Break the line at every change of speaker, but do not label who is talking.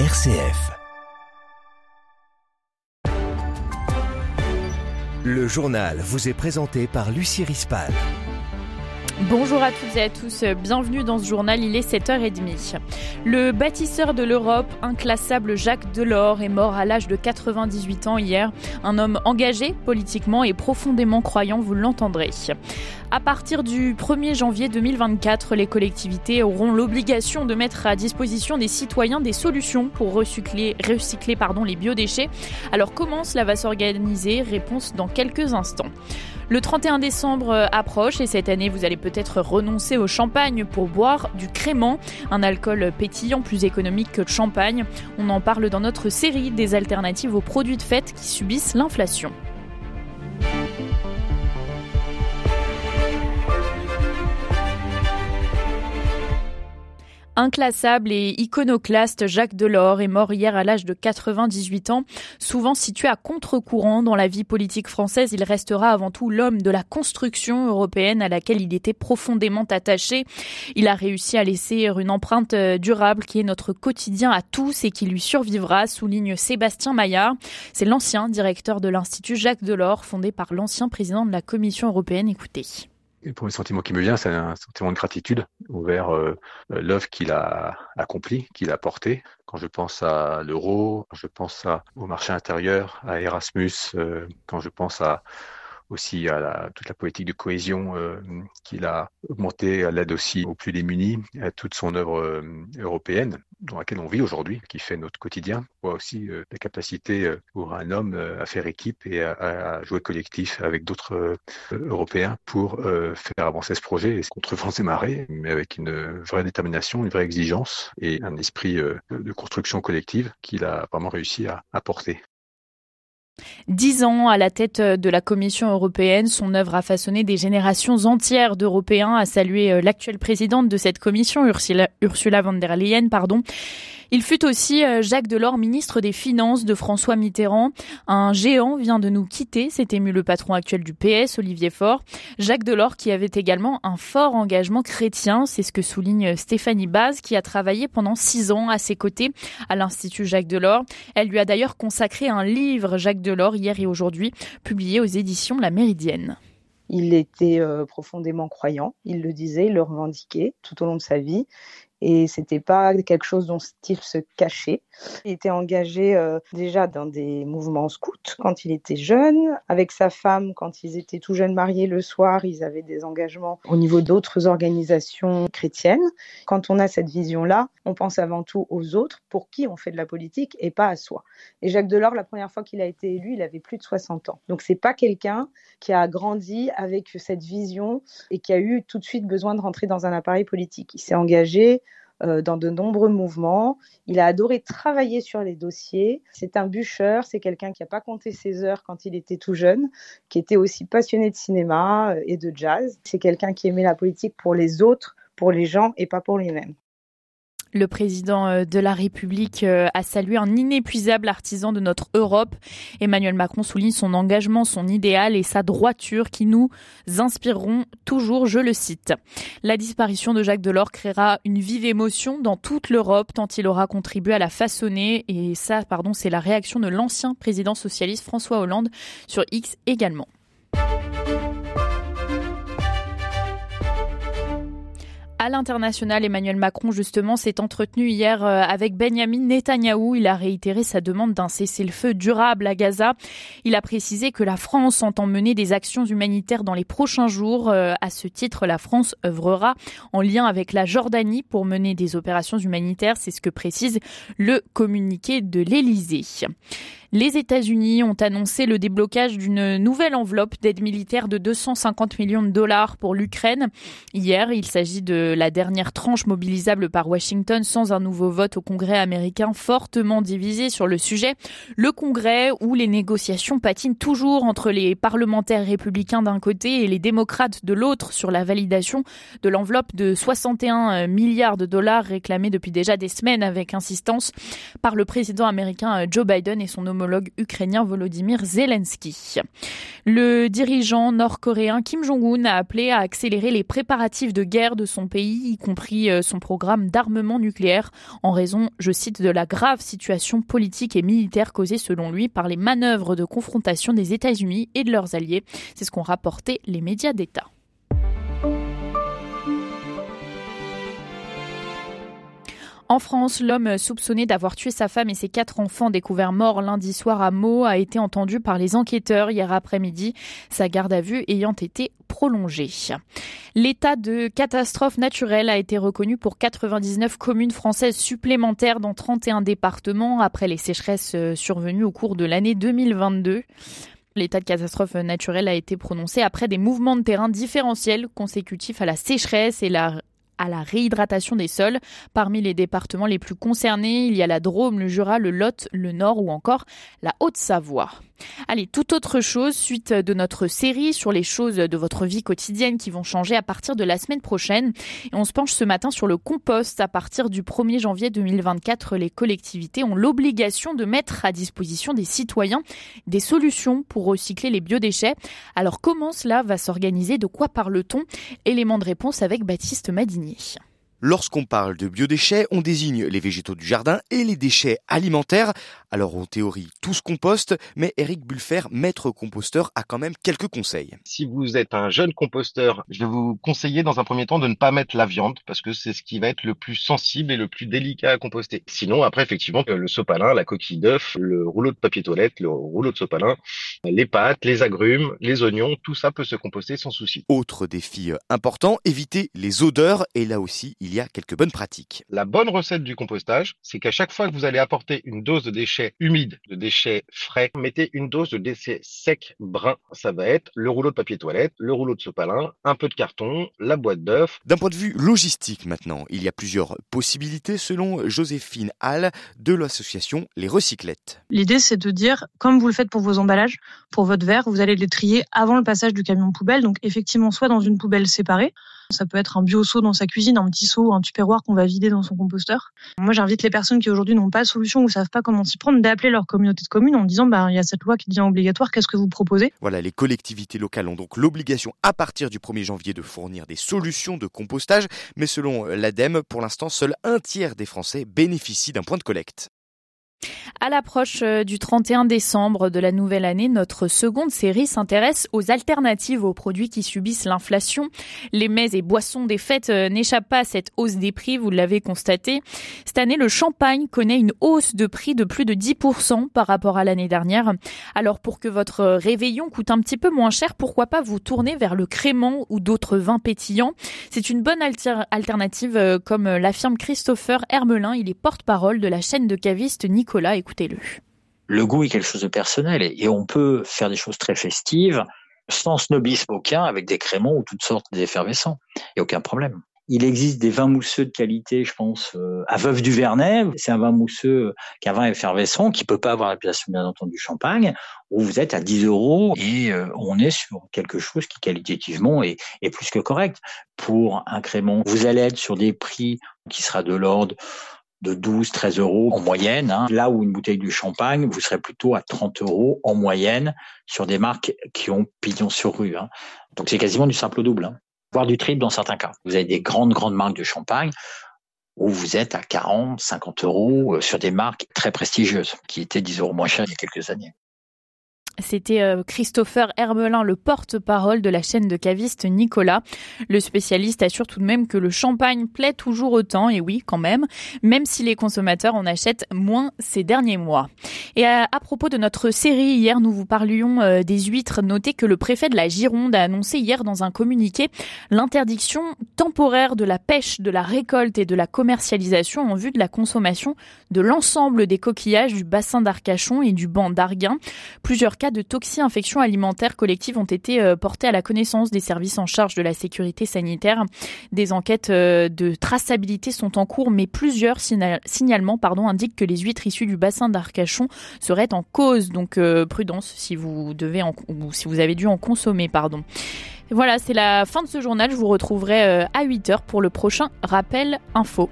RCF. Le journal vous est présenté par Lucie Rispal.
Bonjour à toutes et à tous, bienvenue dans ce journal, il est 7h30. Le bâtisseur de l'Europe, inclassable Jacques Delors, est mort à l'âge de 98 ans hier. Un homme engagé politiquement et profondément croyant, vous l'entendrez. À partir du 1er janvier 2024, les collectivités auront l'obligation de mettre à disposition des citoyens des solutions pour recycler, recycler pardon, les biodéchets. Alors comment cela va s'organiser? Réponse dans quelques instants. Le 31 décembre euh, approche et cette année vous allez peut-être renoncer au champagne pour boire du crément, un alcool pétillant plus économique que le champagne. On en parle dans notre série des alternatives aux produits de fête qui subissent l'inflation. Inclassable et iconoclaste, Jacques Delors est mort hier à l'âge de 98 ans. Souvent situé à contre-courant dans la vie politique française, il restera avant tout l'homme de la construction européenne à laquelle il était profondément attaché. Il a réussi à laisser une empreinte durable qui est notre quotidien à tous et qui lui survivra, souligne Sébastien Maillard. C'est l'ancien directeur de l'Institut Jacques Delors, fondé par l'ancien président de la Commission européenne. Écoutez
le premier sentiment qui me vient, c'est un sentiment de gratitude envers euh, l'œuvre qu'il a accomplie, qu'il a portée. Quand je pense à l'euro, je pense au marché intérieur, à Erasmus, euh, quand je pense à aussi à la, toute la politique de cohésion euh, qu'il a augmenté à l'aide aussi aux plus démunis, à toute son œuvre euh, européenne dans laquelle on vit aujourd'hui, qui fait notre quotidien, on voit aussi euh, la capacité pour un homme à faire équipe et à, jouer collectif avec d'autres Européens pour faire avancer ce projet contre vents et marées, mais avec une vraie détermination, une vraie exigence et un esprit de construction collective qu'il a vraiment réussi à apporter.
Dix ans à la tête de la Commission européenne, son œuvre a façonné des générations entières d'Européens, a salué euh, l'actuelle présidente de cette commission, Ursula, Ursula von der Leyen, pardon. Il fut aussi euh, Jacques Delors, ministre des Finances de François Mitterrand. Un géant vient de nous quitter, c'est ému le patron actuel du PS, Olivier Faure. Jacques Delors qui avait également un fort engagement chrétien, c'est ce que souligne Stéphanie Baz, qui a travaillé pendant six ans à ses côtés à l'Institut Jacques Delors. Elle lui a d'ailleurs consacré un livre, Jacques Delors, hier et aujourd'hui, publié aux éditions La Méridienne.
Il était euh, profondément croyant, il le disait, il le revendiquait tout au long de sa vie et c'était pas quelque chose dont il se cachait. Il était engagé euh, déjà dans des mouvements scouts quand il était jeune, avec sa femme quand ils étaient tout jeunes mariés le soir, ils avaient des engagements au niveau d'autres organisations chrétiennes. Quand on a cette vision-là, on pense avant tout aux autres pour qui on fait de la politique et pas à soi. Et Jacques Delors, la première fois qu'il a été élu, il avait plus de 60 ans. Donc c'est pas quelqu'un qui a grandi avec cette vision et qui a eu tout de suite besoin de rentrer dans un appareil politique. Il s'est engagé euh, dans de nombreux mouvements. Il a adoré travailler sur les dossiers. C'est un bûcheur, c'est quelqu'un qui n'a pas compté ses heures quand il était tout jeune, qui était aussi passionné de cinéma euh, et de jazz. C'est quelqu'un qui aimait la politique pour les autres, pour les gens et pas pour lui-même.
Le président euh, de la République euh, a salué un inépuisable artisan de notre Europe. Emmanuel Macron souligne son engagement, son idéal et sa droiture qui nous inspireront toujours, je le cite. La disparition de Jacques Delors créera une vive émotion dans toute l'Europe tant il aura contribué à la façonner et ça, pardon, c'est la réaction de l'ancien président socialiste François Hollande sur X également. À l'international, Emmanuel Macron, justement, s'est entretenu hier euh, avec Benjamin Netanyahou. Il a réitéré sa demande d'un cessez-le-feu durable à Gaza. Il a précisé que la France entend mener des actions humanitaires dans les prochains jours. Euh, à ce titre, la France œuvrera en lien avec la Jordanie pour mener des opérations humanitaires. C'est ce que précise le communiqué de l'Élysée. Les États-Unis ont annoncé le déblocage d'une nouvelle enveloppe d'aide militaire de 250 millions de dollars pour l'Ukraine. Hier, il s'agit de la dernière tranche mobilisable par Washington sans un nouveau vote au Congrès américain fortement divisé sur le sujet. Le Congrès où les négociations patinent toujours entre les parlementaires républicains d'un côté et les démocrates de l'autre sur la validation de l'enveloppe de 61 milliards de dollars réclamée depuis déjà des semaines avec insistance par le président américain Joe Biden et son homologue Volodymyr Zelensky. Le dirigeant nord-coréen Kim Jong-un a appelé à accélérer les préparatifs de guerre de son pays, y compris euh, son programme d'armement nucléaire, en raison, je cite, de la grave situation politique et militaire causée selon lui par les manœuvres de confrontation des États-Unis et de leurs alliés. C'est ce qu'ont rapporté les médias d'État. En France, l'homme soupçonné d'avoir tué sa femme et ses quatre enfants découverts morts lundi soir à Meaux a été entendu par les enquêteurs hier après-midi, sa garde à vue ayant été prolongée. L'état de catastrophe naturelle a été reconnu pour 99 communes françaises supplémentaires dans 31 départements après les sécheresses euh, survenues au cours de l'année 2022. L'état de catastrophe naturelle a été prononcé après des mouvements de terrain différentiels consécutifs à la sécheresse et la à la réhydratation des sols. Parmi les départements les plus concernés, il y a la Drôme, le Jura, le Lot, le Nord ou encore la Haute-Savoie. Allez, toute autre chose, suite de notre série sur les choses de votre vie quotidienne qui vont changer à partir de la semaine prochaine. Et on se penche ce matin sur le compost. À partir du 1er janvier 2024, les collectivités ont l'obligation de mettre à disposition des citoyens des solutions pour recycler les biodéchets. Alors comment cela va s'organiser? De quoi parle-t-on? Élément de réponse avec Baptiste Madinier.
Lorsqu'on parle de biodéchets, on désigne les végétaux du jardin et les déchets alimentaires. Alors en théorie, tout se composte, mais Eric Bulfer, maître composteur, a quand même quelques conseils.
Si vous êtes un jeune composteur, je vais vous conseiller dans un premier temps de ne pas mettre la viande parce que c'est ce qui va être le plus sensible et le plus délicat à composter. Sinon, après, effectivement, le sopalin, la coquille d'œuf, le rouleau de papier toilette, le rouleau de sopalin, les pâtes, les agrumes, les oignons, tout ça peut se composter sans souci.
Autre défi important, éviter les odeurs et là aussi, il y a quelques bonnes pratiques.
La bonne recette du compostage, c'est qu'à chaque fois que vous allez apporter une dose de déchets humides, de déchets frais, mettez une dose de déchets secs bruns. Ça va être le rouleau de papier toilette, le rouleau de sopalin, un peu de carton, la boîte d'œufs.
D'un point de vue logistique maintenant, il y a plusieurs possibilités selon Joséphine Hall de l'association Les Recyclettes.
L'idée, c'est de dire, comme vous le faites pour vos emballages, pour votre verre, vous allez les trier avant le passage du camion poubelle. Donc effectivement, soit dans une poubelle séparée, ça peut être un bio-seau dans sa cuisine, un petit seau, un tupperware qu'on va vider dans son composteur. Moi, j'invite les personnes qui aujourd'hui n'ont pas de solution ou savent pas comment s'y prendre d'appeler leur communauté de communes en disant bah il y a cette loi qui devient obligatoire, qu'est-ce que vous proposez?
Voilà, les collectivités locales ont donc l'obligation à partir du 1er janvier de fournir des solutions de compostage, mais selon l'ADEME, pour l'instant, seul un tiers des Français bénéficient d'un point de collecte.
À l'approche euh, du 31 décembre de la nouvelle année, notre seconde série s'intéresse aux alternatives aux produits qui subissent l'inflation. Les mets et boissons des fêtes euh, n'échappent pas à cette hausse des prix, vous l'avez constaté. Cette année, le champagne connaît une hausse de prix de plus de 10% par rapport à l'année dernière. Alors pour que votre réveillon coûte un petit peu moins cher, pourquoi pas vous tourner vers le crément ou d'autres vins pétillants? C'est une bonne alternative euh, comme l'affirme Christopher Hermelin, il est porte-parole de la chaîne de cavistes Nicolas écoutez-le.
Le goût est quelque chose de personnel et, on peut faire des choses très festives sans snobisme aucun avec des créments ou toutes sortes d'effervescents. Il n'y a aucun problème. Il existe des vins mousseux de qualité, je pense, euh, à Veuve du Vernet. C'est un vin mousseux qui est un vin effervescent qui peut pas avoir l'appellation, bien entendu, champagne, où vous êtes à 10 euros et euh, on est sur quelque chose qui qualitativement est, est plus que correct. Pour un crémant, vous allez être sur des prix qui sera de l'ordre de 12, 13 euros en moyenne. Hein. Là où une bouteille de champagne, vous serez plutôt à 30 euros en moyenne sur des marques qui ont pignon sur rue. Hein. Donc c'est quasiment du simple au double, hein. voire du triple dans certains cas. Vous avez des grandes, grandes marques de champagne où vous êtes à 40, 50 euros euh, sur des marques très prestigieuses qui étaient 10 euros moins chères il y a quelques années.
C'était euh, Christopher Hermelin, le porte-parole de la chaîne de cavistes Nicolas. Le spécialiste assure tout de même que le champagne plaît toujours autant, et oui, quand même, même si les consommateurs en achètent moins ces derniers mois. Et à, propos de notre série, hier, nous vous parlions euh, des huîtres. Notez que le préfet de la Gironde a annoncé hier dans un communiqué l'interdiction temporaire de la pêche, de la récolte et de la commercialisation en vue de la consommation de l'ensemble des coquillages du bassin d'Arcachon et du banc d'Arguin. Plusieurs cas de toxi-infection alimentaire collective ont été euh, portés à la connaissance des services en charge de la sécurité sanitaire. Des enquêtes euh, de traçabilité sont en cours, mais plusieurs signalements indiquent que les huîtres issues du bassin d'Arcachon seraient en cause. Donc euh, prudence si vous devez en, avez dû en consommer. Voilà, c'est la fin de ce journal. Je vous retrouverai à 8h pour le prochain rappel info.